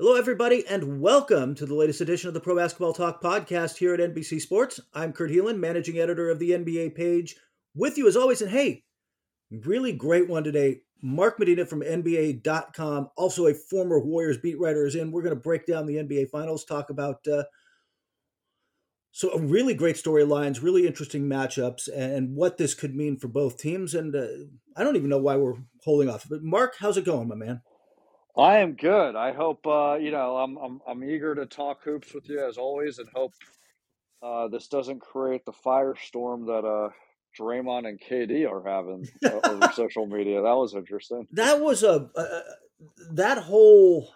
Hello, everybody, and welcome to the latest edition of the Pro Basketball Talk podcast here at NBC Sports. I'm Kurt Helin, managing editor of the NBA page, with you as always. And hey, really great one today. Mark Medina from NBA.com, also a former Warriors beat writer, is in. We're going to break down the NBA Finals, talk about uh, so really great storylines, really interesting matchups, and what this could mean for both teams. And uh, I don't even know why we're holding off. But Mark, how's it going, my man? I am good. I hope uh, you know. I'm, I'm I'm eager to talk hoops with you as always, and hope uh, this doesn't create the firestorm that uh, Draymond and KD are having over social media. That was interesting. That was a that whole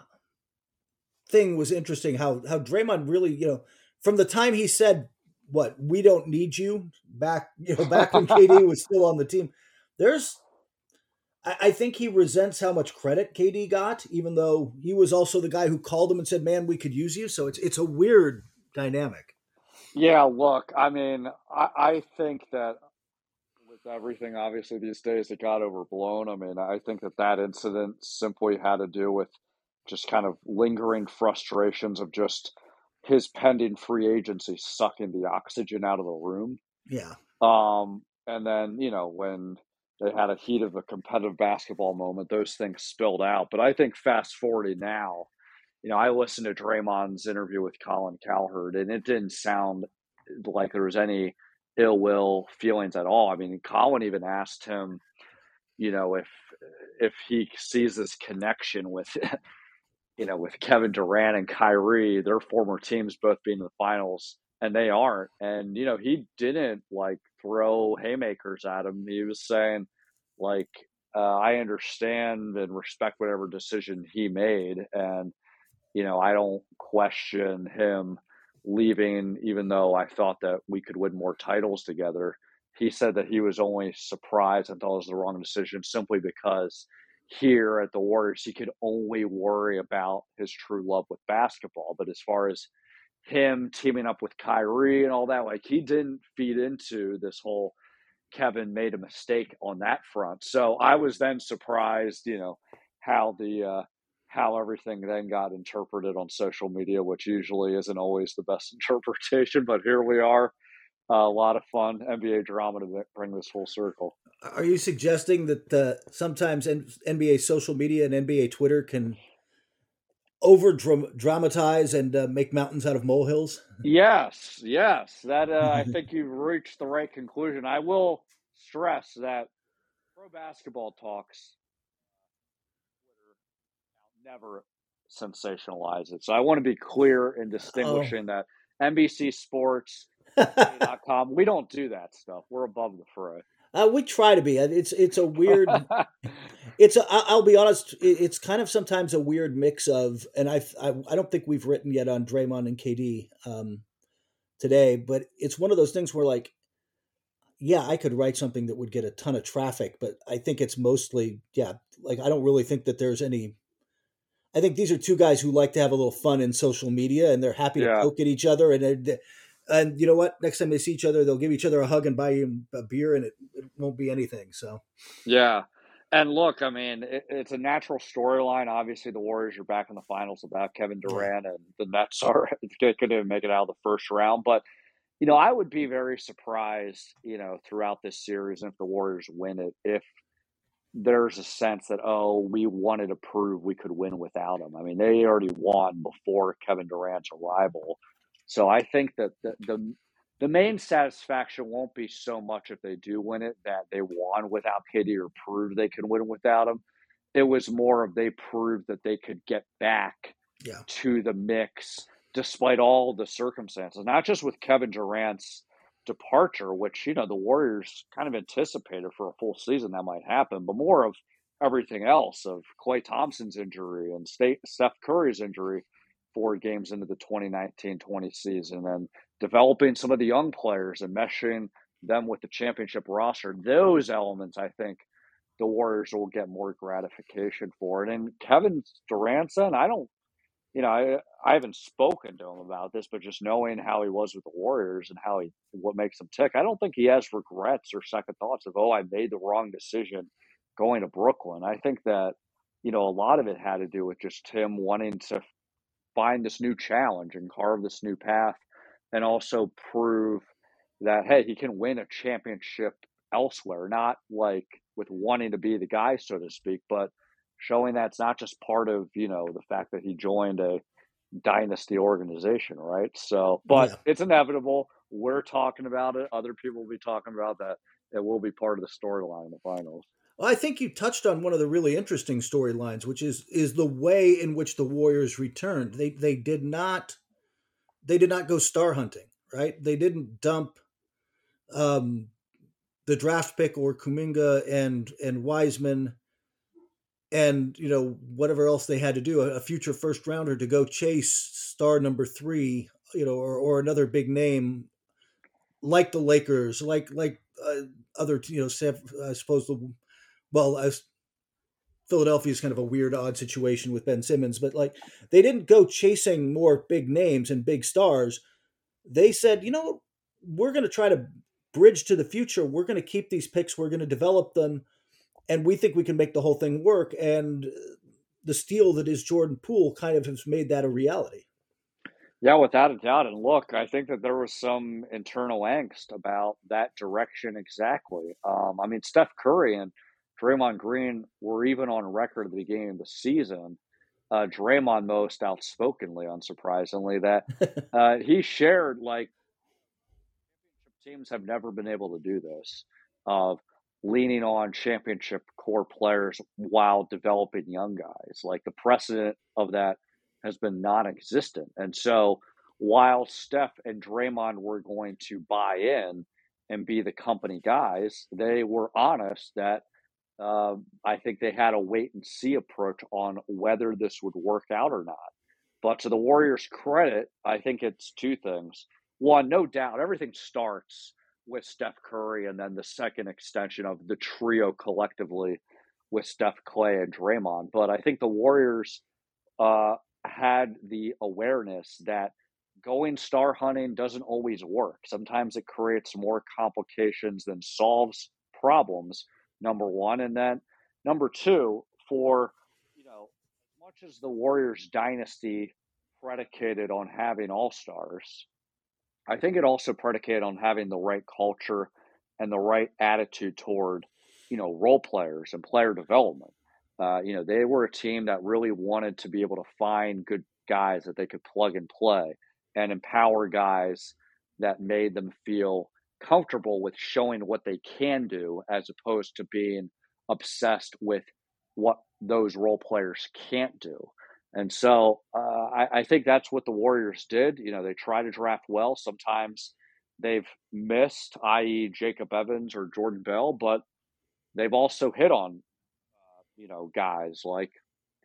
thing was interesting. How how Draymond really, you know, from the time he said what we don't need you back, you know, back when KD was still on the team. There's I, think he resents how much credit KD got, even though he was also the guy who called him and said, "Man, we could use you." So it's it's a weird dynamic. Yeah, look, I mean, I, I think that with everything, obviously these days, it got overblown. I mean, I think that that incident simply had to do with just kind of lingering frustrations of just his pending free agency sucking the oxygen out of the room. Yeah. Um, and then you know when they had a heat of a competitive basketball moment. Those things spilled out. But I think fast forwarding now, you know, I listened to Draymond's interview with Colin Cowherd, and it didn't sound like there was any ill will feelings at all. I mean, Colin even asked him, you know, if if he sees this connection with, you know, with Kevin Durant and Kyrie, their former teams both being in the finals, and they aren't. And you know, he didn't like throw haymakers at him. He was saying, like, uh, I understand and respect whatever decision he made, and you know, I don't question him leaving, even though I thought that we could win more titles together. He said that he was only surprised and thought it was the wrong decision simply because here at the Warriors, he could only worry about his true love with basketball. But as far as him teaming up with Kyrie and all that. Like he didn't feed into this whole Kevin made a mistake on that front. So I was then surprised, you know, how the uh, how everything then got interpreted on social media, which usually isn't always the best interpretation. But here we are, uh, a lot of fun NBA drama to bring this full circle. Are you suggesting that uh, sometimes NBA social media and NBA Twitter can over dramatize and uh, make mountains out of molehills? Yes, yes. That uh, I think you've reached the right conclusion. I will stress that pro basketball talks never sensationalize it. So I want to be clear in distinguishing oh. that NBC Sports. we don't do that stuff. We're above the fray. Uh, we try to be. It's it's a weird. it's a. I'll be honest. It's kind of sometimes a weird mix of, and I I, I don't think we've written yet on Draymond and KD um, today, but it's one of those things where like, yeah, I could write something that would get a ton of traffic, but I think it's mostly yeah. Like I don't really think that there's any. I think these are two guys who like to have a little fun in social media, and they're happy yeah. to poke at each other, and and you know what? Next time they see each other, they'll give each other a hug and buy you a beer, and it, it won't be anything. So, yeah. And look, I mean, it, it's a natural storyline. Obviously, the Warriors are back in the finals without Kevin Durant, and the Nets are couldn't make it out of the first round. But you know, I would be very surprised, you know, throughout this series, if the Warriors win it, if there's a sense that oh we wanted to prove we could win without him. I mean they already won before Kevin Durant's arrival, so I think that the the, the main satisfaction won't be so much if they do win it that they won without KD or proved they could win without him. It was more of they proved that they could get back yeah. to the mix despite all the circumstances, not just with Kevin Durant's departure, which you know the Warriors kind of anticipated for a full season that might happen, but more of everything else of Klay Thompson's injury and Steph Curry's injury four games into the 2019-20 season and developing some of the young players and meshing them with the championship roster. Those elements, I think, the Warriors will get more gratification for. it And Kevin Durant's son, I don't you know, I I haven't spoken to him about this, but just knowing how he was with the Warriors and how he what makes him tick, I don't think he has regrets or second thoughts of oh I made the wrong decision going to Brooklyn. I think that you know a lot of it had to do with just him wanting to find this new challenge and carve this new path, and also prove that hey he can win a championship elsewhere, not like with wanting to be the guy so to speak, but showing that's not just part of you know the fact that he joined a dynasty organization, right? So, but yeah. it's inevitable. We're talking about it. Other people will be talking about that. It will be part of the storyline in the finals. I think you touched on one of the really interesting storylines, which is is the way in which the Warriors returned. They they did not they did not go star hunting, right? They didn't dump um, the draft pick or Kuminga and and Wiseman and you know whatever else they had to do a, future first rounder to go chase star number three you know or, or another big name like the lakers like like uh, other you know i suppose the well as philadelphia is kind of a weird odd situation with ben simmons but like they didn't go chasing more big names and big stars they said you know we're going to try to bridge to the future we're going to keep these picks we're going to develop them and we think we can make the whole thing work. And the steal that is Jordan Poole kind of has made that a reality. Yeah, without a doubt. And look, I think that there was some internal angst about that direction exactly. Um, I mean, Steph Curry and Draymond Green were even on record at the beginning of the season. Uh, Draymond most outspokenly, unsurprisingly, that uh, he shared like teams have never been able to do this. Of leaning on championship core players while developing young guys. Like the precedent of that has been non existent. And so while Steph and Draymond were going to buy in and be the company guys, they were honest that uh, I think they had a wait and see approach on whether this would work out or not. But to the Warriors' credit, I think it's two things. One, no doubt, everything starts with Steph Curry, and then the second extension of the trio collectively with Steph, Klay and Draymond. But I think the Warriors uh, had the awareness that going star hunting doesn't always work. Sometimes it creates more complications than solves problems. Number one, and then number two, for you know, as much as the Warriors dynasty predicated on having all stars, I think it also predicated on having the right culture and the right attitude toward, you know, role players and player development. Uh, you know, they were a team that really wanted to be able to find good guys that they could plug and play and empower guys that made them feel comfortable with showing what they can do as opposed to being obsessed with what those role players can't do. And so uh, I, I, think that's what the Warriors did. You know, they try to draft well. Sometimes they've missed, i.e., Jacob Evans or Jordan Bell, but they've also hit on, uh, you know, guys like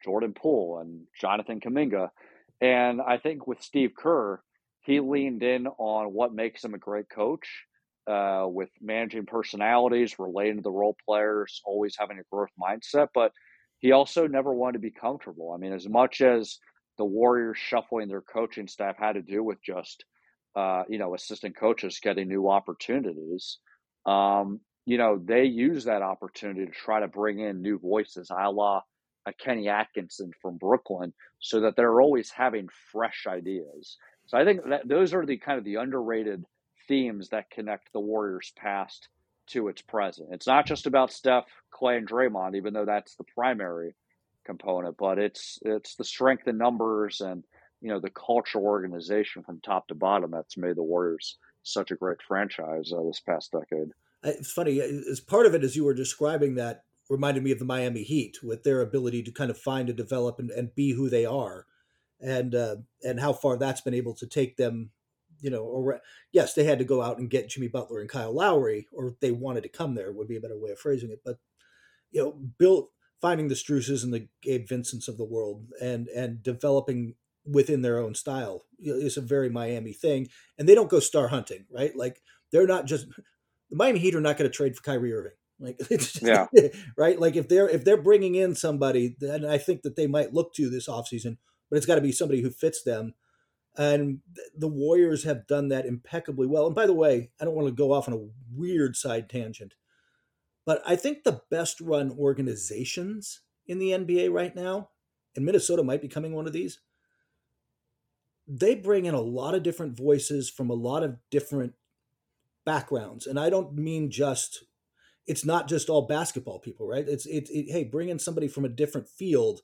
Jordan Poole and Jonathan Kuminga. And I think with Steve Kerr, he leaned in on what makes him a great coach. Uh, with managing personalities, relating to the role players, always having a growth mindset. But he also never wanted to be comfortable. I mean, as much as the Warriors shuffling their coaching staff had to do with just, uh, you know, assistant coaches getting new opportunities, um, you know, they use that opportunity to try to bring in new voices, a la a Kenny Atkinson from Brooklyn, so that they're always having fresh ideas. So I think that those are the kind of the underrated themes that connect the Warriors past to its present. It's not just about Steph, Klay, and Draymond, even though that's the primary component, but it's it's the strength in numbers and you know the cultural organization from top to bottom that's made the Warriors such a great franchise uh, this past decade. It's funny as part of it as you were describing that reminded me of the Miami Heat with their ability to kind of find and develop and, and be who they are, and uh, and how far that's been able to take them. You know, or yes, they had to go out and get Jimmy Butler and Kyle Lowry, or they wanted to come there would be a better way of phrasing it. But you know, built finding the Struses and the Gabe Vincents of the world, and and developing within their own style is a very Miami thing. And they don't go star hunting, right? Like they're not just the Miami Heat are not going to trade for Kyrie Irving. Like it's yeah. right. Like if they're if they're bringing in somebody, then I think that they might look to this offseason, but it's got to be somebody who fits them. And the Warriors have done that impeccably well. And by the way, I don't want to go off on a weird side tangent, but I think the best run organizations in the NBA right now, and Minnesota might be coming one of these, they bring in a lot of different voices from a lot of different backgrounds. And I don't mean just it's not just all basketball people, right? It's it, it hey, bring in somebody from a different field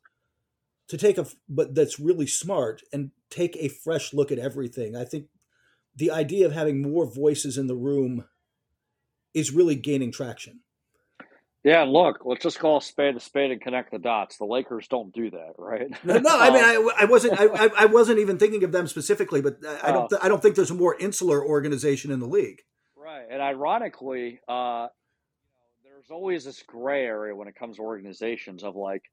to take a but that's really smart and take a fresh look at everything. I think the idea of having more voices in the room is really gaining traction. Yeah, look, let's just call a spade a spade and connect the dots. The Lakers don't do that, right? No, no I mean, I, I wasn't, I, I, wasn't even thinking of them specifically, but I don't, uh, I don't think there's a more insular organization in the league. Right, and ironically, uh, there's always this gray area when it comes to organizations of like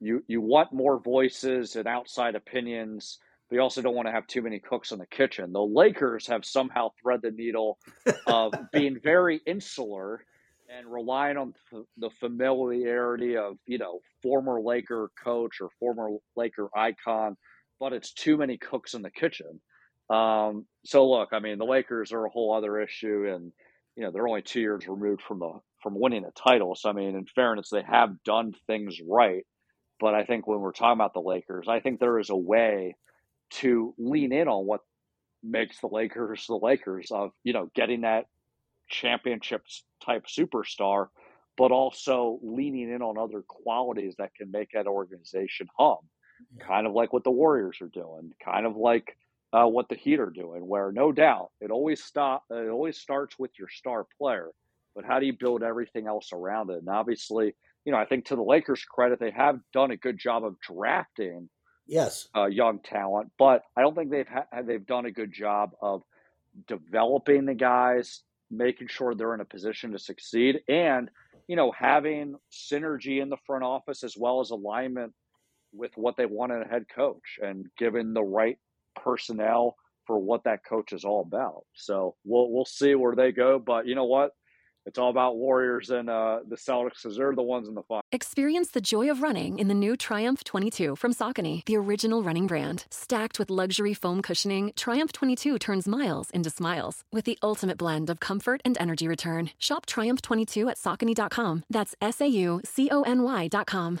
you you want more voices and outside opinions but you also don't want to have too many cooks in the kitchen the lakers have somehow thread the needle of being very insular and relying on the familiarity of you know former laker coach or former laker icon but it's too many cooks in the kitchen um, so look i mean the lakers are a whole other issue and you know they're only two years removed from the from winning a title. So I mean, in fairness, they have done things right. But I think when we're talking about the Lakers, I think there is a way to lean in on what makes the Lakers the Lakers of you know getting that championships type superstar, but also leaning in on other qualities that can make that organization hum. Kind of like what the Warriors are doing, kind of like uh, what the Heat are doing, where no doubt it always stop it always starts with your star player, but how do you build everything else around it? And obviously, you know, I think to the Lakers' credit, they have done a good job of drafting yes uh, young talent, but I don't think they've ha- they've done a good job of developing the guys, making sure they're in a position to succeed, and you know, having synergy in the front office as well as alignment with what they want in a head coach and given the right personnel for what that coach is all about. So we'll we'll see where they go. But you know what? It's all about Warriors and uh, the Celtics because they're the ones in the final. Experience the joy of running in the new Triumph 22 from Saucony, the original running brand. Stacked with luxury foam cushioning, Triumph 22 turns miles into smiles with the ultimate blend of comfort and energy return. Shop Triumph 22 at Saucony.com. That's S A U C O N Y.com.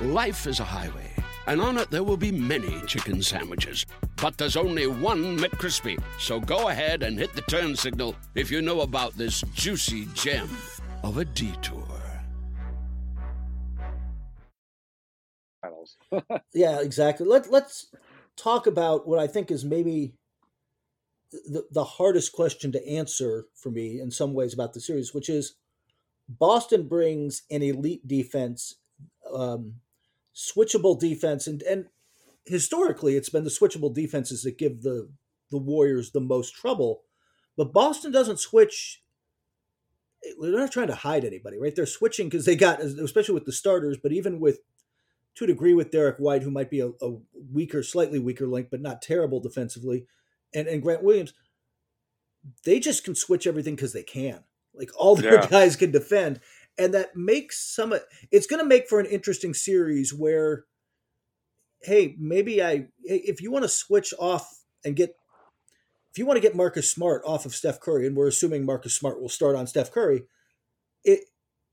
Life is a highway, and on it there will be many chicken sandwiches. But there's only one McCrispy. So go ahead and hit the turn signal if you know about this juicy gem of a detour. yeah, exactly. Let, let's talk about what I think is maybe the, the hardest question to answer for me in some ways about the series, which is Boston brings an elite defense um, switchable defense, and and historically it's been the switchable defenses that give the the Warriors the most trouble. But Boston doesn't switch. They're not trying to hide anybody, right? They're switching because they got, especially with the starters, but even with to a degree with Derrick White, who might be a, a weaker, slightly weaker link, but not terrible defensively, and, and Grant Williams, they just can switch everything because they can. Like all their yeah. guys can defend, and that makes some. It's going to make for an interesting series where, hey, maybe I if you want to switch off and get. If you want to get Marcus Smart off of Steph Curry, and we're assuming Marcus Smart will start on Steph Curry, it,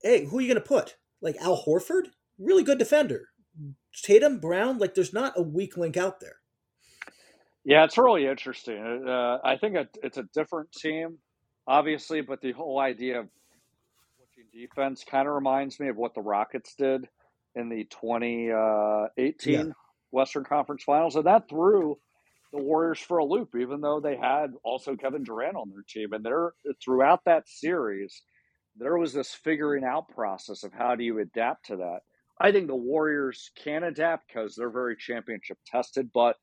hey, who are you going to put? Like Al Horford, really good defender. Tatum, Brown, like there's not a weak link out there. Yeah, it's really interesting. Uh, I think it's a different team, obviously, but the whole idea of defense kind of reminds me of what the Rockets did in the 2018 uh, yeah. Western Conference Finals, and that threw the Warriors for a loop, even though they had also Kevin Durant on their team. And there, throughout that series, there was this figuring out process of how do you adapt to that. I think the Warriors can adapt because they're very championship tested, but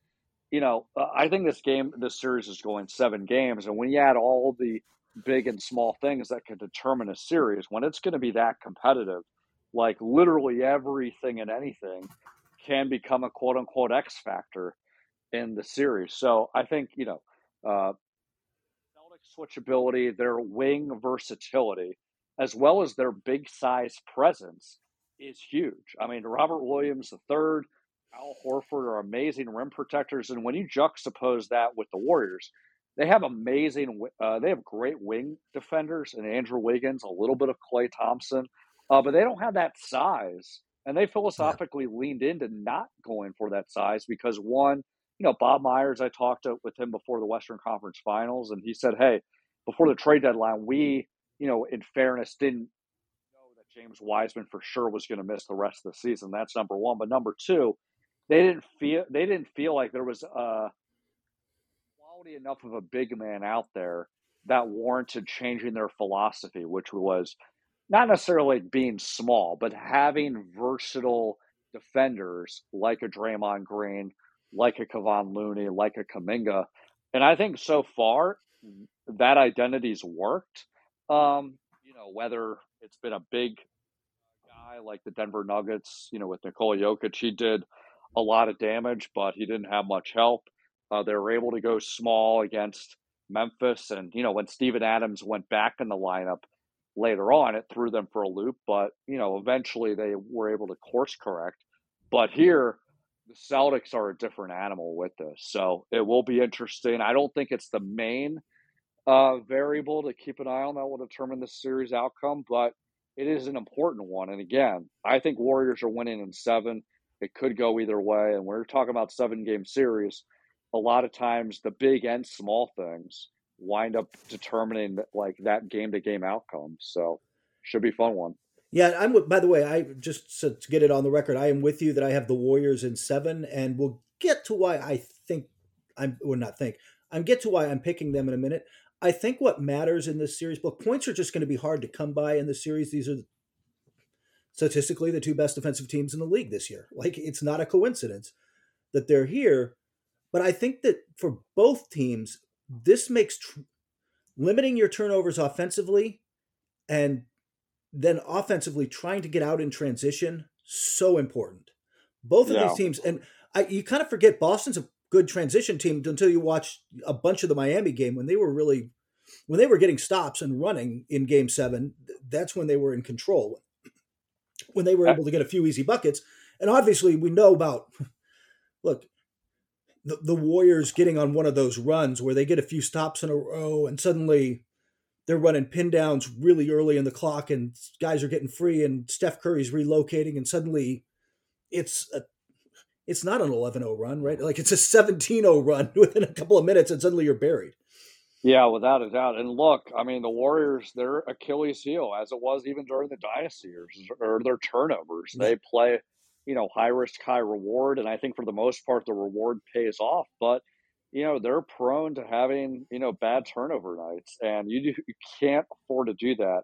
you know, uh, I think this game, this series is going seven games, and when you add all the big and small things that can determine a series, when it's going to be that competitive, like literally everything and anything can become a quote unquote X factor in the series. So I think you know, uh, switchability, their wing versatility, as well as their big size presence, is huge. I mean, Robert Williams third Al Horford are amazing rim protectors, and when you juxtapose that with the Warriors, they have amazing, uh, they have great wing defenders, and Andrew Wiggins, a little bit of Klay Thompson, uh, but they don't have that size, and they philosophically yeah. leaned into not going for that size because one, you know, Bob Myers, I talked to, with him before the Western Conference Finals, and he said, hey, before the trade deadline, we, you know, in fairness, didn't know that James Wiseman for sure was going to miss the rest of the season. That's number one. But number two, they didn't feel they didn't feel like there was a quality enough of a big man out there that warranted changing their philosophy, which was not necessarily being small, but having versatile defenders like a Draymond Green, like a Kevon Looney, like a Kuminga. And I think so far that identity's worked. Um, you know, whether it's been a big guy like the Denver Nuggets, you know, with Nikola Jokic, he did a lot of damage, but he didn't have much help. Uh, they were able to go small against Memphis, and you know when Steven Adams went back in the lineup later on, it threw them for a loop. But you know eventually they were able to course correct. But here, the Celtics are a different animal with this, so it will be interesting. I don't think it's the main uh, variable to keep an eye on that will determine the series outcome, but it is an important one. And again, I think Warriors are winning in seven. It could go either way. And we're talking about seven game series. A lot of times, the big and small things wind up determining like that game to game outcome. So, should be fun one. Yeah, I'm. By the way, I just to get it on the record, I am with you that I have the Warriors in seven, and we'll get to why I think I'm. Or not think. I'm get to why I'm picking them in a minute. I think what matters in this series, look, points are just going to be hard to come by in the series. These are statistically the two best defensive teams in the league this year. Like it's not a coincidence that they're here. But I think that for both teams, this makes tr- limiting your turnovers offensively and then offensively trying to get out in transition so important. Both of yeah. these teams, and I, you kind of forget Boston's a good transition team until you watch a bunch of the Miami game when they were really when they were getting stops and running in game seven. That's when they were in control when they were uh able to get a few easy buckets. And obviously, we know about look the, the Warriors getting on one of those runs where they get a few stops in a row and suddenly they're running pin downs really early in the clock and guys are getting free and Steph Curry's relocating and suddenly it's a it's not an 11-0 run, right? Like it's a 17-0 run within a couple of minutes and suddenly you're buried. Yeah, without a doubt. And look, I mean, the Warriors, their Achilles heel, as it was even during the dynasty years, or their turnovers. Mm. They play, you know, high risk, high reward. And I think for the most part, the reward pays off. But, you know, they're prone to having, you know, bad turnover nights. And you, you can't afford to do that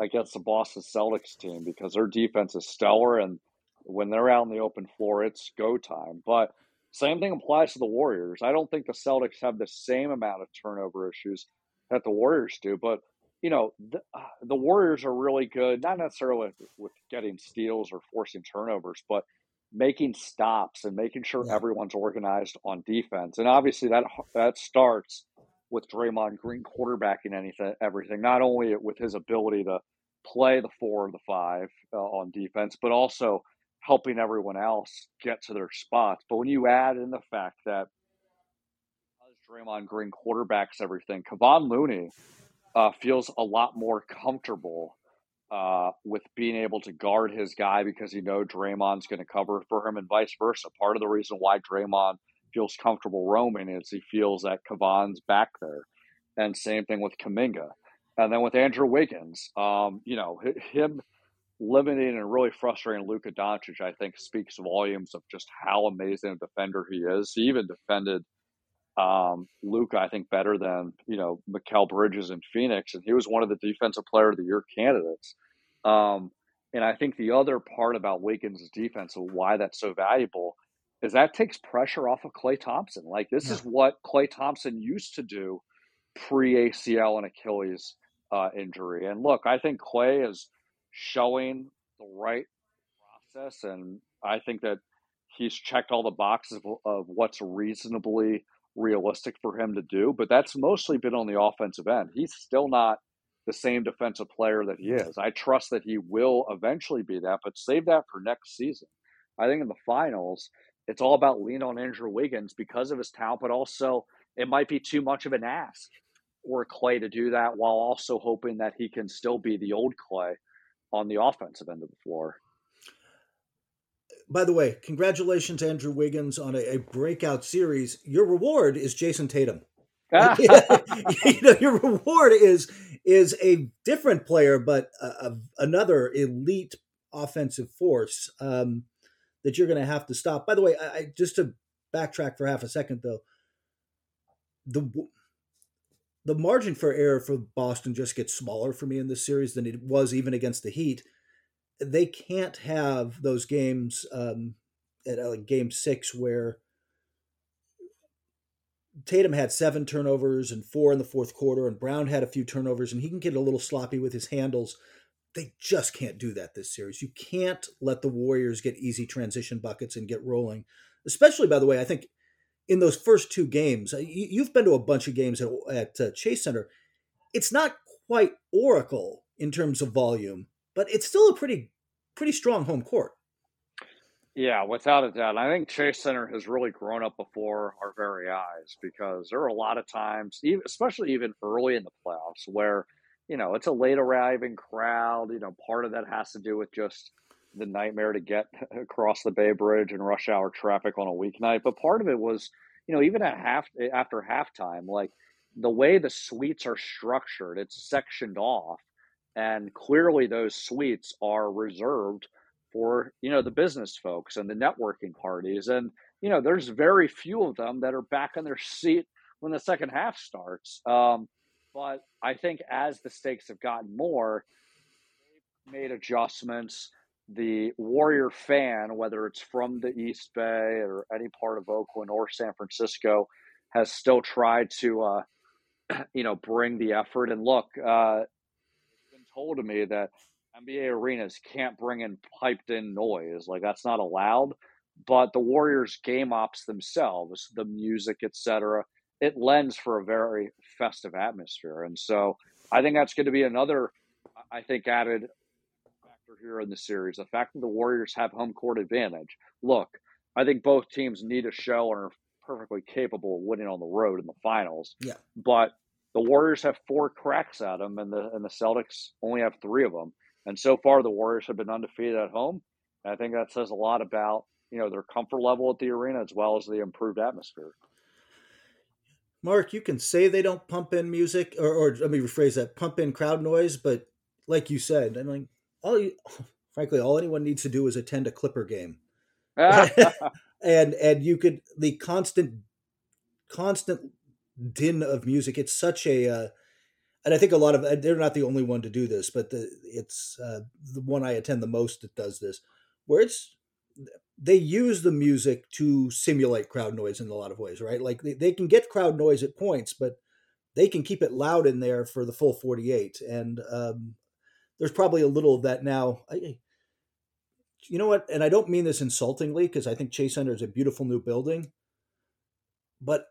against the Boston Celtics team because their defense is stellar. And when they're out on the open floor, it's go time. But, same thing applies to the Warriors. I don't think the Celtics have the same amount of turnover issues that the Warriors do, but you know the, uh, the Warriors are really good, not necessarily with getting steals or forcing turnovers, but making stops and making sure yeah. everyone's organized on defense. And obviously that that starts with Draymond Green quarterbacking anything, everything, not only with his ability to play the four or the five uh, on defense, but also helping everyone else get to their spots. But when you add in the fact that Draymond Green quarterbacks everything, Kevon Looney uh, feels a lot more comfortable uh, with being able to guard his guy because he know Draymond's going to cover for him and vice versa. Part of the reason why Draymond feels comfortable roaming is he feels that Kevon's back there. And same thing with Kuminga. And then with Andrew Wiggins, um, you know, him limiting and really frustrating Luka Doncic, I think speaks volumes of just how amazing a defender he is. He even defended um, Luka, I think, better than you know Mikal Bridges in Phoenix, and he was one of the Defensive Player of the Year candidates. Um, and I think the other part about Wiggins' defense and why that's so valuable is that takes pressure off of Klay Thompson. Like this yeah. is what Klay Thompson used to do pre ACL and Achilles uh, injury. And look, I think Klay is showing the right process, and I think that he's checked all the boxes of, of what's reasonably realistic for him to do. But that's mostly been on the offensive end. He's still not the same defensive player that he is. I trust that he will eventually be that, but save that for next season. I think in the finals, it's all about lean on Andrew Wiggins because of his talent, but also it might be too much of an ask for Klay to do that while also hoping that he can still be the old Klay on the offensive end of the floor. By the way, congratulations, Andrew Wiggins, on a, a breakout series. Your reward is Jayson Tatum. you know, your reward is is a different player, but a, a, another elite offensive force. Um, that you're going to have to stop. By the way, I, I, just to backtrack for half a second though, the the margin for error for Boston just gets smaller for me in this series than it was even against the Heat. They can't have those games um, at uh, game six where Tatum had seven turnovers and four in the fourth quarter, and Brown had a few turnovers, and he can get a little sloppy with his handles they just can't do that this series. You can't let the Warriors get easy transition buckets and get rolling. Especially, by the way, I think in those first two games, uh, you've been to a bunch of games at, at uh, Chase Center. It's not quite Oracle in terms of volume, but it's still a pretty pretty strong home court. Yeah, without a doubt. I think Chase Center has really grown up before our very eyes because there are a lot of times, especially even early in the playoffs, where you know, it's a late arriving crowd. You know, part of that has to do with just the nightmare to get across the Bay Bridge and rush hour traffic on a weeknight. But part of it was, you know, even at half after halftime, like the way the suites are structured, it's sectioned off, and clearly those suites are reserved for you know the business folks and the networking parties, and you know, there's very few of them that are back in their seat when the second half starts. Um, but I think as the stakes have gotten more, they've made adjustments. The Warrior fan, whether it's from the East Bay or any part of Oakland or San Francisco, has still tried to, uh, you know, bring the effort. And look, uh, told to me that NBA arenas can't bring in piped in noise. Like that's not allowed. But the Warriors game ops themselves, the music, etc., it lends for a very festive atmosphere. And so I think that's going to be another, I think, added factor here in the series. The fact that the Warriors have home court advantage. Look, I think both teams need a show and are perfectly capable of winning on the road in the finals. Yeah. But the Warriors have four cracks at them, and the and the Celtics only have three of them. And so far, the Warriors have been undefeated at home. And I think that says a lot about you know their comfort level at the arena as well as the improved atmosphere. Mark, you can say they don't pump in music, or, or let me rephrase that: pump in crowd noise. But like you said, I mean, all you, frankly, all anyone needs to do is attend a Clipper game, and and you could the constant, constant din of music. It's such a, uh, and I think a lot of they're not the only one to do this, but the it's uh, the one I attend the most that does this, where it's they use the music to simulate crowd noise in a lot of ways, right? Like they, they can get crowd noise at points, but they can keep it loud in there for the full 48. And um, there's probably a little of that now. I, you know what? And I don't mean this insultingly because I think Chase Center is a beautiful new building. But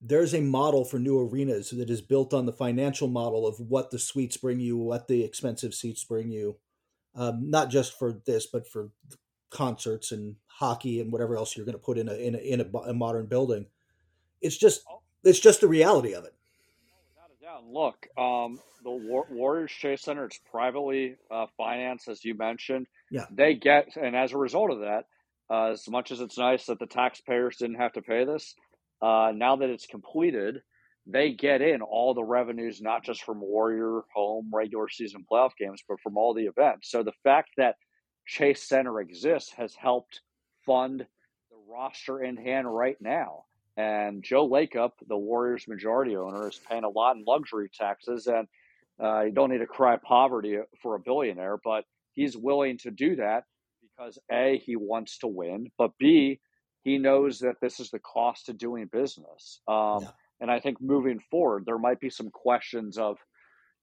there's a model for new arenas that is built on the financial model of what the suites bring you, what the expensive seats bring you, um, not just for this, but for concerts and hockey and whatever else you're going to put in a in a, in a, a modern building. It's just it's just the reality of it. Look, um, the War- Warriors Chase Center is privately uh, financed, as you mentioned. Yeah, they get, and as a result of that, uh, as much as it's nice that the taxpayers didn't have to pay this, uh, now that it's completed, they get in all the revenues, not just from Warrior home regular season playoff games, but from all the events. So the fact that Chase Center exists has helped fund the roster in hand right now. And Joe Lacob, the Warriors' majority owner, is paying a lot in luxury taxes. And uh, you don't need to cry poverty for a billionaire, but he's willing to do that because A, he wants to win, but B, he knows that this is the cost of doing business. Um, yeah. And I think moving forward, there might be some questions of,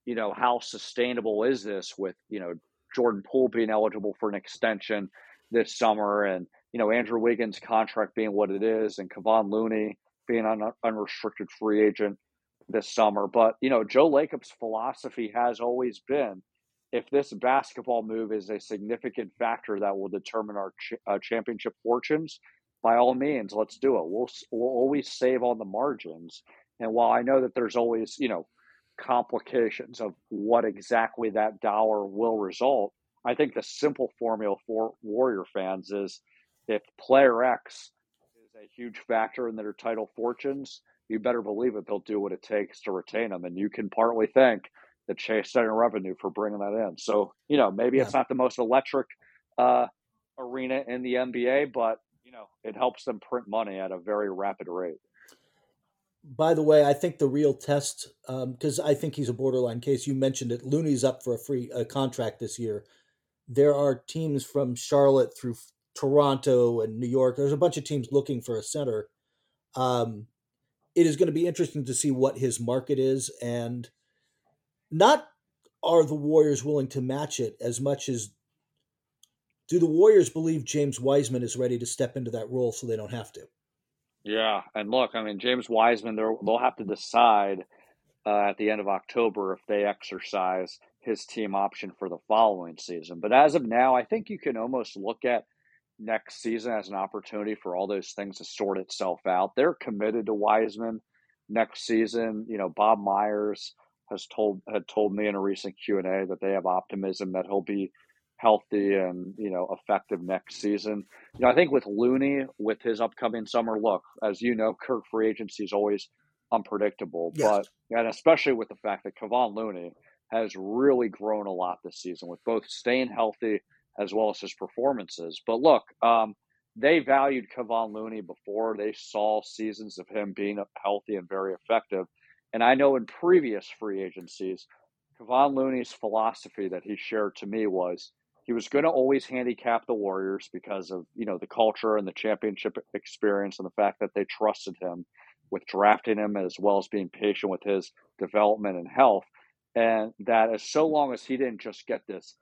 you know, how sustainable is this with, you know, Jordan Poole being eligible for an extension this summer and, you know, Andrew Wiggins' contract being what it is and Kevon Looney being an unrestricted free agent this summer. But, you know, Joe Lacob's philosophy has always been if this basketball move is a significant factor that will determine our ch- uh, championship fortunes, by all means, let's do it. We'll we'll always save on the margins. And while I know that there's always you know complications of what exactly that dollar will result, I think the simple formula for Warrior fans is if player X is a huge factor in their title fortunes, you better believe it. They'll do what it takes to retain them, and you can partly thank the Chase Center revenue for bringing that in. So you know maybe yeah. it's not the most electric uh, arena in the NBA, but know, it helps them print money at a very rapid rate. By the way, I think the real test, because um, I think he's a borderline case. You mentioned it. Looney's up for a free a contract this year. There are teams from Charlotte through Toronto and New York. There's a bunch of teams looking for a center. Um, it is going to be interesting to see what his market is, and not are the Warriors willing to match it as much as do the Warriors believe James Wiseman is ready to step into that role so they don't have to? Yeah, and look, I mean, James Wiseman, they'll have to decide uh, at the end of October if they exercise his team option for the following season. But as of now, I think you can almost look at next season as an opportunity for all those things to sort itself out. They're committed to Wiseman next season. You know, Bob Myers has told had told me in a recent Q and A that they have optimism that he'll be healthy and you know effective next season. You know, I think with Looney with his upcoming summer look, as you know, Kurt free agency is always unpredictable, yes. but and especially with the fact that Kevon Looney has really grown a lot this season with both staying healthy as well as his performances. But look, um, they valued Kevon Looney before they saw seasons of him being healthy and very effective. And I know in previous free agencies, Kevon Looney's philosophy that he shared to me was he was going to always handicap the Warriors because of you know the culture and the championship experience and the fact that they trusted him with drafting him as well as being patient with his development and health, and that as so long as he didn't just get this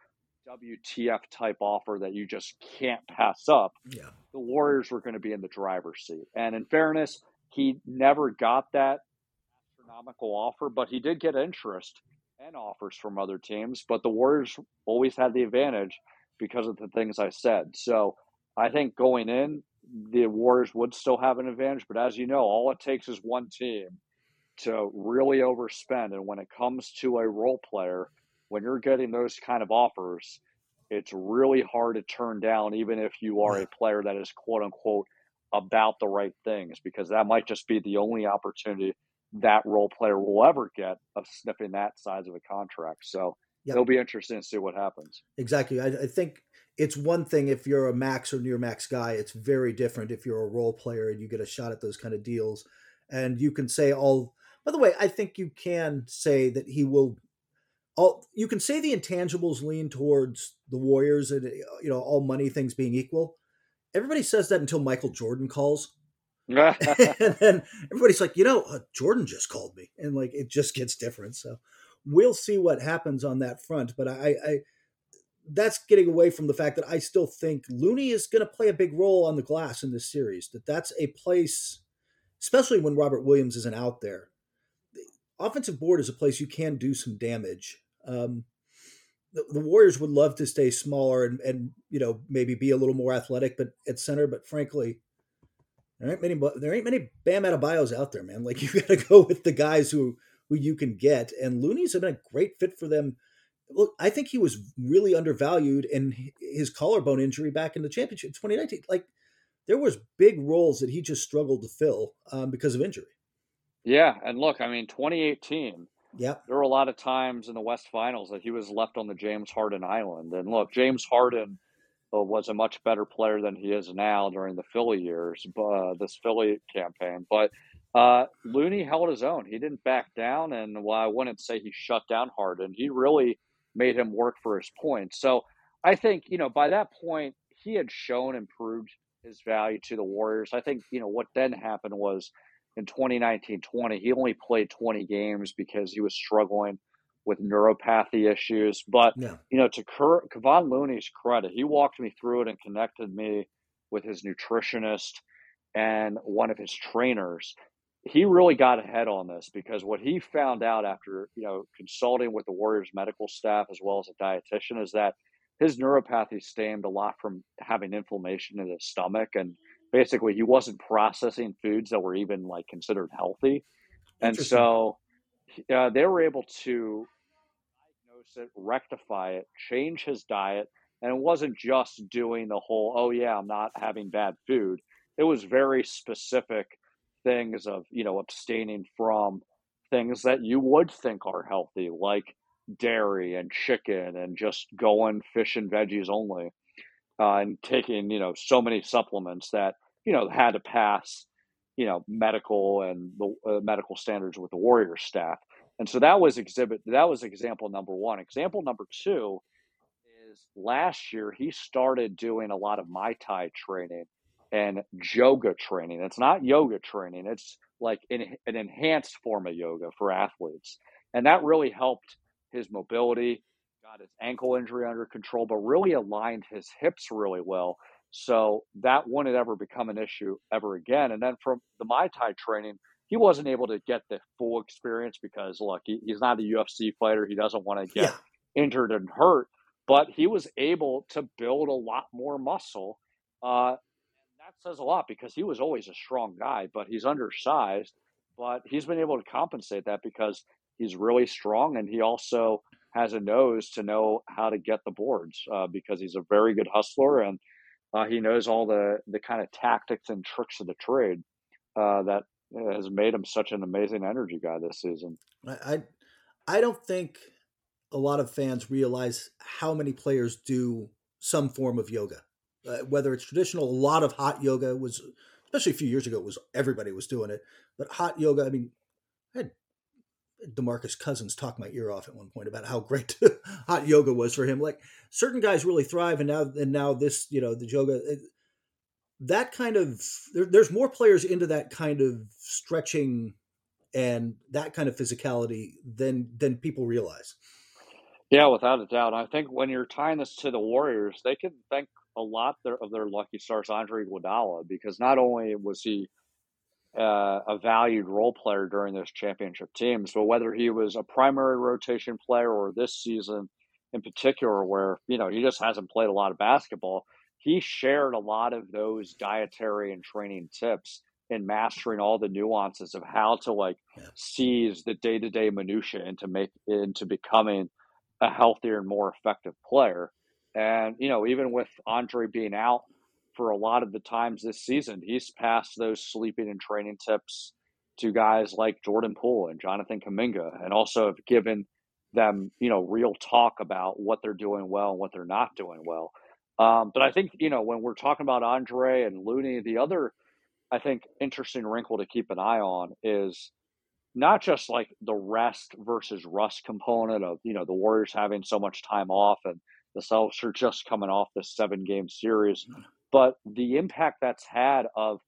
WTF type offer that you just can't pass up, yeah. the Warriors were going to be in the driver's seat. And in fairness, he never got that astronomical offer, but he did get interest and offers from other teams, but the Warriors always had the advantage because of the things I said. So I think going in, the Warriors would still have an advantage, but as you know, all it takes is one team to really overspend. And when it comes to a role player, when you're getting those kind of offers, it's really hard to turn down, even if you are a player that is quote unquote about the right things, because that might just be the only opportunity that role player will ever get of sniffing that size of a contract. So yep. it'll be interesting to see what happens. Exactly. I, I, think it's one thing if you're a max or near max guy. It's very different if you're a role player and you get a shot at those kind of deals. And you can say all. By the way, I think you can say that he will. All you can say the intangibles lean towards the Warriors, and you know all money things being equal. Everybody says that until Michael Jordan calls and then everybody's like, you know, uh, Jordan just called me, and like it just gets different. So we'll see what happens on that front. But I, I that's getting away from the fact that I still think Looney is going to play a big role on the glass in this series. That that's a place especially when Robert Williams isn't out there. The offensive board is a place you can do some damage. Um, the, the, Warriors would love to stay smaller and, and you know maybe be a little more athletic, but at center. But frankly, there ain't many there ain't many Bam Adebayos out there, man. Like you got to go with the guys who who you can get. And Looney's been a great fit for them. Look, I think he was really undervalued, in his collarbone injury back in the championship 2019, like there was big roles that he just struggled to fill um, because of injury. Yeah, and look, I mean, 2018. Yeah, there were a lot of times in the West Finals that he was left on the James Harden island, and look, James Harden was a much better player than he is now during the Philly years, uh, this Philly campaign. But uh, Looney held his own. He didn't back down, and while I wouldn't say he shut down Harden, he really made him work for his points. So I think you know by that point he had shown and proved his value to the Warriors. I think you know what then happened was in 2019-20 he only played 20 games because he was struggling with neuropathy issues. But yeah. you know, to Ker- Kevon Looney's credit, he walked me through it and connected me with his nutritionist and one of his trainers he really got ahead on this because what he found out after you know consulting with the Warriors medical staff as well as a dietitian is that his neuropathy stemmed a lot from having inflammation in his stomach and basically he wasn't processing foods that were even like considered healthy and so uh, they were able to diagnose it rectify it change his diet and it wasn't just doing the whole oh yeah i'm not having bad food. It was very specific things of you know abstaining from things that you would think are healthy like dairy and chicken and just going fish and veggies only uh, and taking you know so many supplements that you know had to pass you know medical and the uh, medical standards with the warrior staff and so that was exhibit that was example number one example number two is last year he started doing a lot of Muay Thai training and yoga training. It's not yoga training, it's like an, an enhanced form of yoga for athletes. And that really helped his mobility, got his ankle injury under control, but really aligned his hips really well. So that wouldn't ever become an issue ever again. And then from the Muay Thai training, he wasn't able to get the full experience because, look, he, he's not a UFC fighter. He doesn't want to get yeah. injured and hurt, but he was able to build a lot more muscle uh, that says a lot because he was always a strong guy, but he's undersized. But he's been able to compensate that because he's really strong and he also has a nose to know how to get the boards uh, because he's a very good hustler and uh, he knows all the the kind of tactics and tricks of the trade uh, that has made him such an amazing energy guy this season. I I don't think a lot of fans realize how many players do some form of yoga uh, whether it's traditional, a lot of hot yoga was, especially a few years ago, was everybody was doing it. But hot yoga, I mean, Demarcus Cousins talk my ear off at one point about how great hot yoga was for him. Like certain guys really thrive, and now and now this, you know, the yoga. That kind of there, there's more players into that kind of stretching and that kind of physicality than than people realize. Yeah, without a doubt. I think when you're tying this to the Warriors, they can thank a lot of their lucky stars Andre Iguodala because not only was he uh, a valued role player during those championship teams, but whether he was a primary rotation player or this season in particular, where you know he just hasn't played a lot of basketball, he shared a lot of those dietary and training tips in mastering all the nuances of how to like seize the day to day minutia into make into becoming a healthier and more effective player. And, you know, even with Andre being out for a lot of the times this season, he's passed those sleeping and training tips to guys like Jordan Poole and Jonathan Kuminga, and also have given them, you know, real talk about what they're doing well and what they're not doing well. Um, but I think, you know, when we're talking about Andre and Looney, the other, I think, interesting wrinkle to keep an eye on is not just like the rest versus rust component of, you know, the Warriors having so much time off and the Celtics are just coming off this seven game series. But the impact that's had of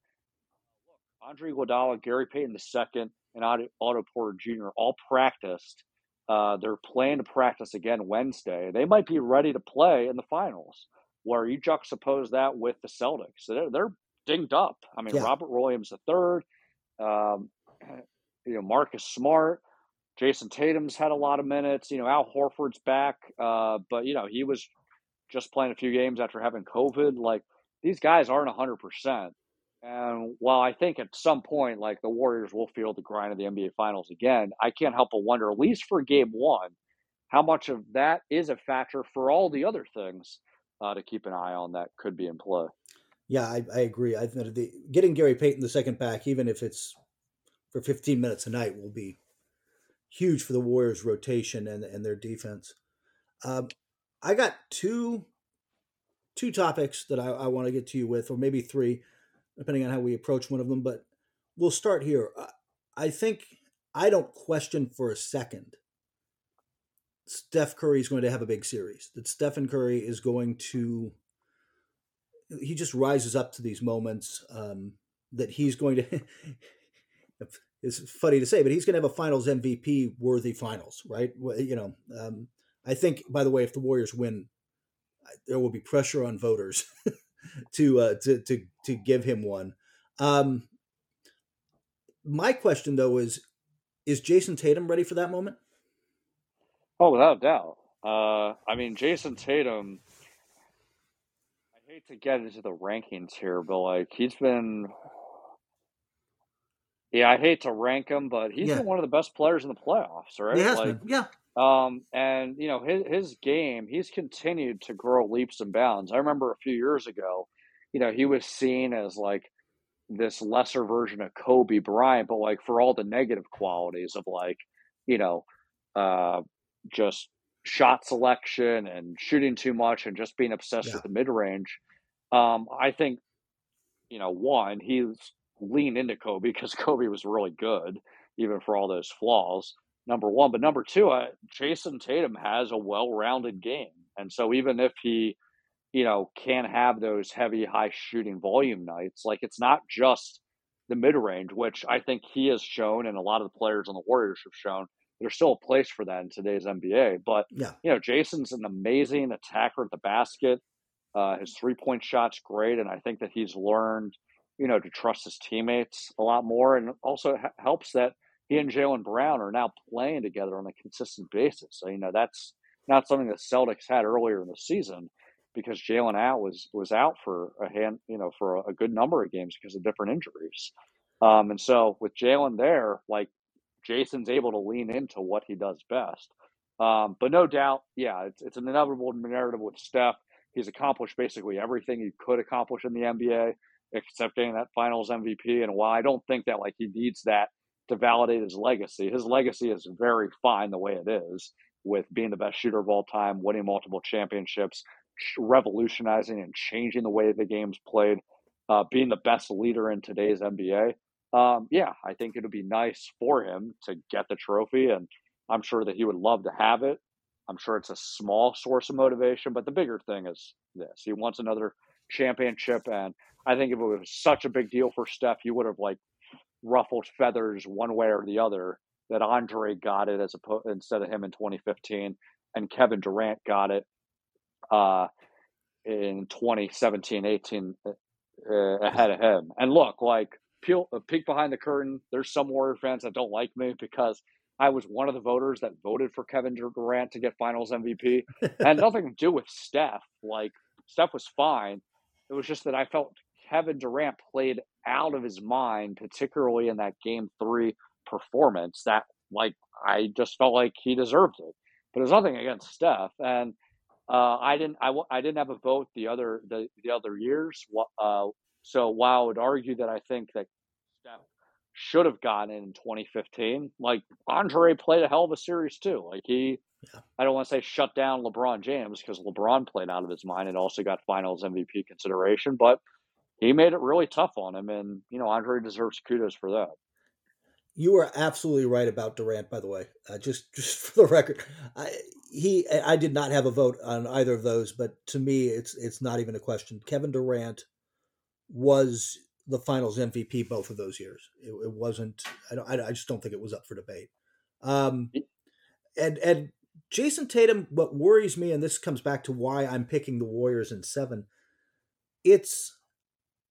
Andre Iguodala, Gary Payton II, and Otto Porter Jr. all practiced. Uh, they're planning to practice again Wednesday. They might be ready to play in the finals. Where you juxtapose that with the Celtics, they're, they're dinged up. I mean, yeah. Robert Williams the third, Um, you know, Marcus Smart, Jayson Tatum's had a lot of minutes. You know, Al Horford's back, uh, but you know he was just playing a few games after having COVID. Like these guys aren't hundred percent. And while I think at some point, like the Warriors will feel the grind of the NBA Finals again, I can't help but wonder, at least for Game One, how much of that is a factor for all the other things uh, to keep an eye on that could be in play. Yeah, I, I agree. I think the, getting Gary Payton the second back, even if it's for 15 minutes a night, will be huge for the Warriors' rotation and and their defense. Um, I got two two topics that I, I want to get to you with, or maybe three, depending on how we approach one of them. But we'll start here. I think I don't question for a second Steph Curry is going to have a big series. That Stephen Curry is going to he just rises up to these moments um, that he's going to. it's funny to say, but he's going to have a Finals MVP worthy Finals, right? You know, um, I think. By the way, if the Warriors win, there will be pressure on voters to uh, to to to give him one. Um, my question though is, is Jayson Tatum ready for that moment? Oh, without a doubt. Uh, I mean, Jayson Tatum. I hate to get into the rankings here, but like he's been. Yeah, I hate to rank him, but he's yeah. been one of the best players in the playoffs, right? like, been. Yeah. Um, and you know his his game, he's continued to grow leaps and bounds. I remember a few years ago, you know, he was seen as like this lesser version of Kobe Bryant, but like for all the negative qualities of like, you know, uh, just shot selection and shooting too much and just being obsessed yeah. with the mid range. Um, I think, you know, one, he's leaned into Kobe because Kobe was really good, even for all those flaws. Number one, but number two, uh, Jayson Tatum has a well-rounded game, and so even if he, you know, can have those heavy, high shooting volume nights, like it's not just the mid range, which I think he has shown, and a lot of the players on the Warriors have shown there's still a place for that in today's NBA. But yeah. you know, Jayson's an amazing attacker at the basket. Uh, his three point shot's great, and I think that he's learned, you know, to trust his teammates a lot more, and also helps that he and Jaylen Brown are now playing together on a consistent basis. So you know, that's not something that Celtics had earlier in the season because Jaylen out was was out for a hand, you know, for a, a good number of games because of different injuries. Um, and so with Jaylen there, like Jayson's able to lean into what he does best. Um, but no doubt, yeah, it's, it's an inevitable narrative with Steph. He's accomplished basically everything he could accomplish in the NBA, except getting that Finals MVP. And while I don't think that like he needs that to validate his legacy, his legacy is very fine the way it is, with being the best shooter of all time, winning multiple championships, revolutionizing and changing the way the game's played, uh, being the best leader in today's NBA um, yeah, I think it would be nice for him to get the trophy, and I'm sure that he would love to have it. I'm sure it's a small source of motivation, but the bigger thing is this: he wants another championship, and I think if it was such a big deal for Steph, you would have like ruffled feathers one way or the other that Andre got it as a instead of him in 2015, and Kevin Durant got it uh, in 2017, 18 uh, ahead of him. And look, like peel a peek behind the curtain. There's some Warrior fans that don't like me because I was one of the voters that voted for Kevin Durant to get Finals MVP. and nothing to do with Steph. Like Steph was fine. It was just that I felt Kevin Durant played out of his mind, particularly in that Game Three performance. That like I just felt like he deserved it. But there's nothing against Steph, and uh, I didn't. I, I didn't have a vote the other the, the other years. Uh, so while I would argue that I think that Steph should have gotten in 2015, like Andre played a hell of a series too. Like he, yeah. I don't want to say shut down LeBron James because LeBron played out of his mind and also got Finals MVP consideration, but he made it really tough on him, and you know Andre deserves kudos for that. You are absolutely right about Durant, by the way. Uh, just just for the record, I, he I did not have a vote on either of those, but to me, it's it's not even a question. Kevin Durant was the finals MVP both of those years. It, it wasn't. I, don't, I just don't think it was up for debate. Um, and and Jayson Tatum, what worries me, and this comes back to why I'm picking the Warriors in seven. It's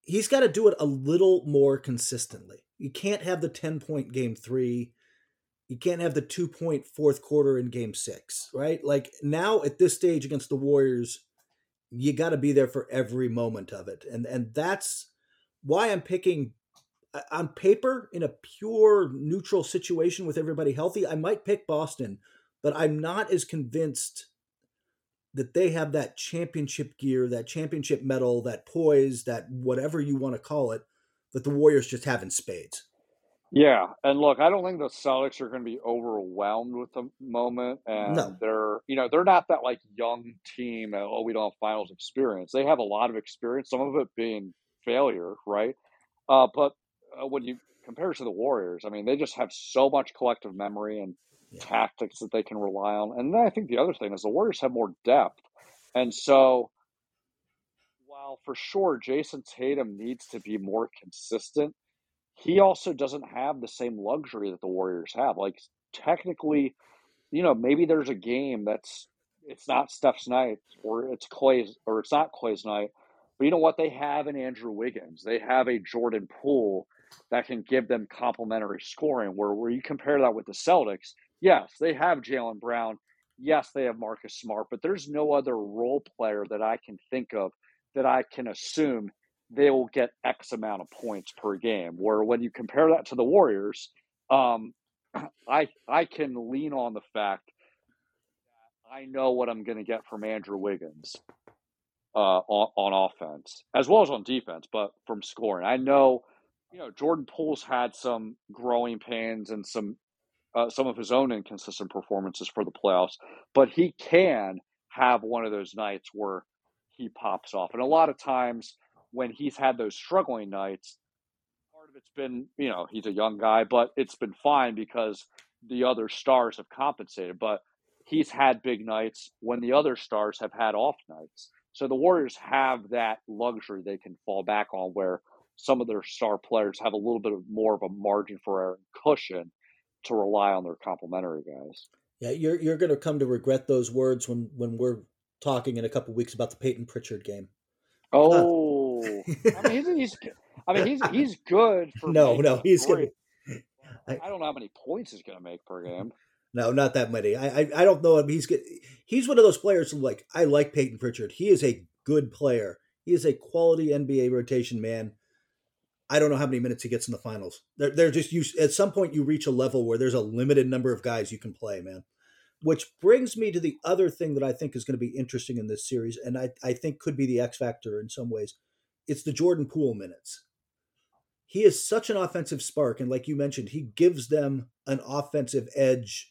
he's got to do it a little more consistently. You can't have the 10 point game three. You can't have the two point fourth quarter in game six, right? Like now at this stage against the Warriors, you got to be there for every moment of it. And, and that's why I'm picking uh, on paper in a pure neutral situation with everybody healthy. I might pick Boston, but I'm not as convinced that they have that championship gear, that championship medal, that poise, that whatever you want to call it, that the Warriors just have in spades. Yeah, and look, I don't think the Celtics are going to be overwhelmed with the moment, and no. they're you know they're not that like young team. That, oh, we don't have finals experience. They have a lot of experience, some of it being failure, right? Uh, but uh, when you compare to the Warriors, I mean, they just have so much collective memory and yeah. tactics that they can rely on. And then I think the other thing is the Warriors have more depth. And so while for sure Jayson Tatum needs to be more consistent, he also doesn't have the same luxury that the Warriors have. Like technically, you know, maybe there's a game that's it's not Steph's night or it's Klay's or it's not Klay's night. But you know what? They have an Andrew Wiggins. They have a Jordan Poole that can give them complementary scoring. Where where you compare that with the Celtics, yes, they have Jaylen Brown. Yes, they have Marcus Smart, but there's no other role player that I can think of that I can assume they will get X amount of points per game. Where when you compare that to the Warriors, um, I I can lean on the fact I know what I'm going to get from Andrew Wiggins uh, on, on offense as well as on defense, but from scoring, I know you know, Jordan Poole's had some growing pains and some uh, some of his own inconsistent performances for the playoffs, but he can have one of those nights where he pops off. And a lot of times when he's had those struggling nights, part of it's been, you know, he's a young guy, but it's been fine because the other stars have compensated. But he's had big nights when the other stars have had off nights. So the Warriors have that luxury they can fall back on where some of their star players have a little bit of more of a margin for error cushion to rely on their complementary guys. Yeah, you're you're going to come to regret those words when when we're talking in a couple weeks about the Payton Pritchard game. Oh, I mean he's, he's, I mean he's he's good. For no, no, he's going. I, I don't know how many points he's going to make per game. No, not that many. I, I, I don't know him. He's good. He's one of those players who like I like Payton Pritchard. He is a good player. He is a quality NBA rotation man. I don't know how many minutes he gets in the finals. They're, they're just you. At some point, you reach a level where there's a limited number of guys you can play, man. Which brings me to the other thing that I think is going to be interesting in this series, and I, I think could be the X factor in some ways. It's the Jordan Poole minutes. He is such an offensive spark, and like you mentioned, he gives them an offensive edge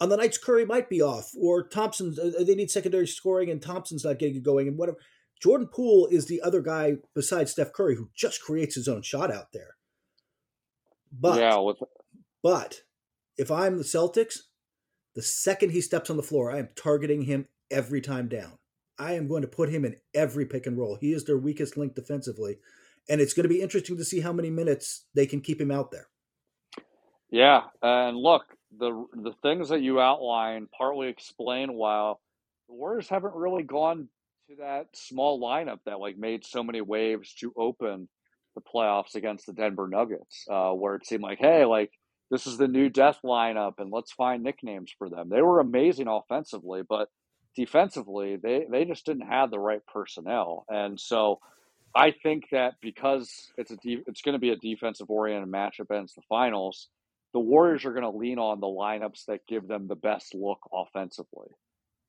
on the nights Curry might be off, or Thompson. Uh, they need secondary scoring, and Thompson's not getting it going, and whatever. Jordan Poole is the other guy besides Steph Curry who just creates his own shot out there. But yeah, with... but if I'm the Celtics, the second he steps on the floor, I am targeting him every time down. I am going to put him in every pick and roll. He is their weakest link defensively, and it's going to be interesting to see how many minutes they can keep him out there. Yeah, and look, the the things that you outline partly explain why the Warriors haven't really gone to that small lineup that like made so many waves to open the playoffs against the Denver Nuggets, uh, where it seemed like, hey, like this is the new death lineup, and let's find nicknames for them. They were amazing offensively, but defensively, they they just didn't have the right personnel, and so I think that because it's a de- it's going to be a defensive oriented matchup against the finals, the Warriors are going to lean on the lineups that give them the best look offensively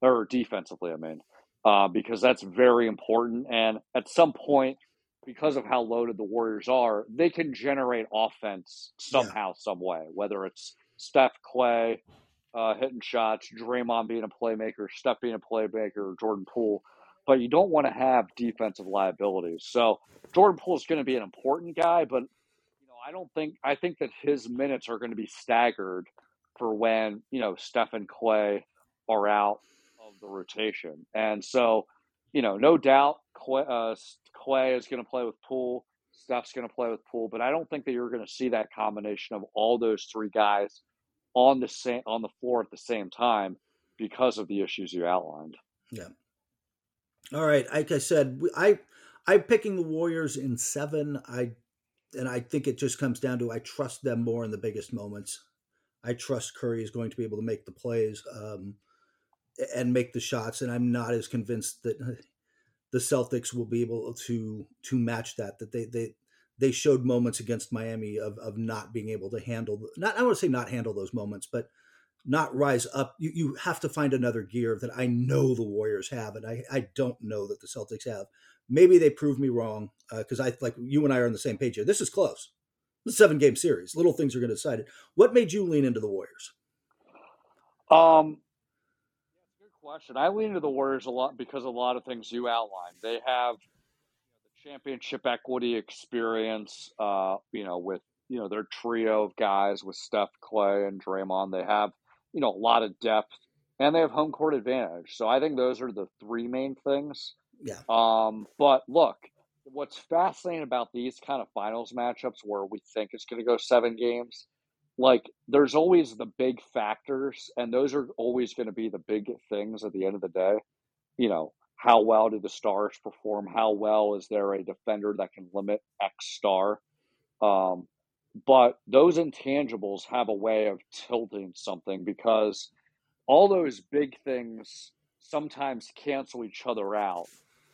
or defensively. I mean, uh, because that's very important. And at some point, because of how loaded the Warriors are, they can generate offense somehow, yeah. some way, whether it's Steph Klay uh, hitting shots, Draymond being a playmaker, Steph being a playmaker, Jordan Poole. But you don't want to have defensive liabilities. So Jordan Poole is going to be an important guy, but you know I don't think I think that his minutes are going to be staggered for when you know Steph and Klay are out the rotation. And so, you know, no doubt Klay, uh, Klay is going to play with Poole. Steph's going to play with Poole, but I don't think that you're going to see that combination of all those three guys on the same on the floor at the same time because of the issues you outlined. Yeah. All right. Like I said, I I'm picking the Warriors in seven. I and I think it just comes down to I trust them more in the biggest moments. I trust Curry is going to be able to make the plays um, and make the shots, and I'm not as convinced that the Celtics will be able to to match that. That they they they showed moments against Miami of of not being able to handle not I want to say not handle those moments, but not rise up. You you have to find another gear that I know the Warriors have, and I I don't know that the Celtics have. Maybe they prove me wrong because uh, I like you and I are on the same page here. This is close. The seven game series. Little things are going to decide it. What made you lean into the Warriors? Um, question. I lean into the Warriors a lot because a lot of things you outlined. They have the championship equity experience. Uh, you know, with you know their trio of guys with Steph, Klay, and Draymond. They have you know a lot of depth, and they have home court advantage. So I think those are the three main things. Yeah. Um, but look, what's fascinating about these kind of finals matchups where we think it's going to go seven games, like there's always the big factors, and those are always going to be the big things at the end of the day. You know, how well do the stars perform? How well is there a defender that can limit X star? Um, but those intangibles have a way of tilting something because all those big things sometimes cancel each other out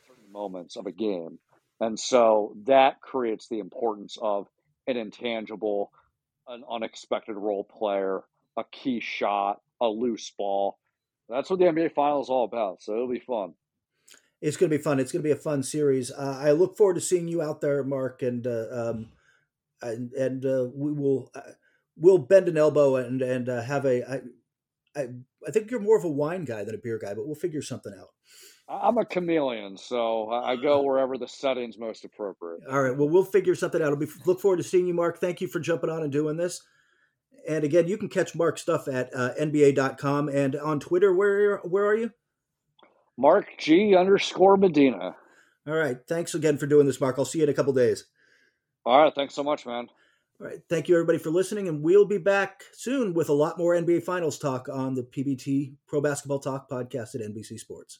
certain moments of a game and so that creates the importance of an intangible an unexpected role player a key shot a loose ball that's what the nba final is all about so it'll be fun it's going to be fun it's going to be a fun series uh, i look forward to seeing you out there mark and uh, um, and and uh, we will uh, we'll bend an elbow and and uh, have a. I, I, I think you're more of a wine guy than a beer guy, but we'll figure something out. I'm a chameleon, so I go wherever the setting's most appropriate. All right. Well, we'll figure something out. I'll be look forward to seeing you, Mark. Thank you for jumping on and doing this. And again, you can catch Mark's stuff at uh, NBA.com and on Twitter. Where where are you? Mark G underscore Medina. All right. Thanks again for doing this, Mark. I'll see you in a couple days. All right. Thanks so much, man. All right. Thank you, everybody, for listening. And we'll be back soon with a lot more NBA Finals talk on the PBT Pro Basketball Talk podcast at NBC Sports.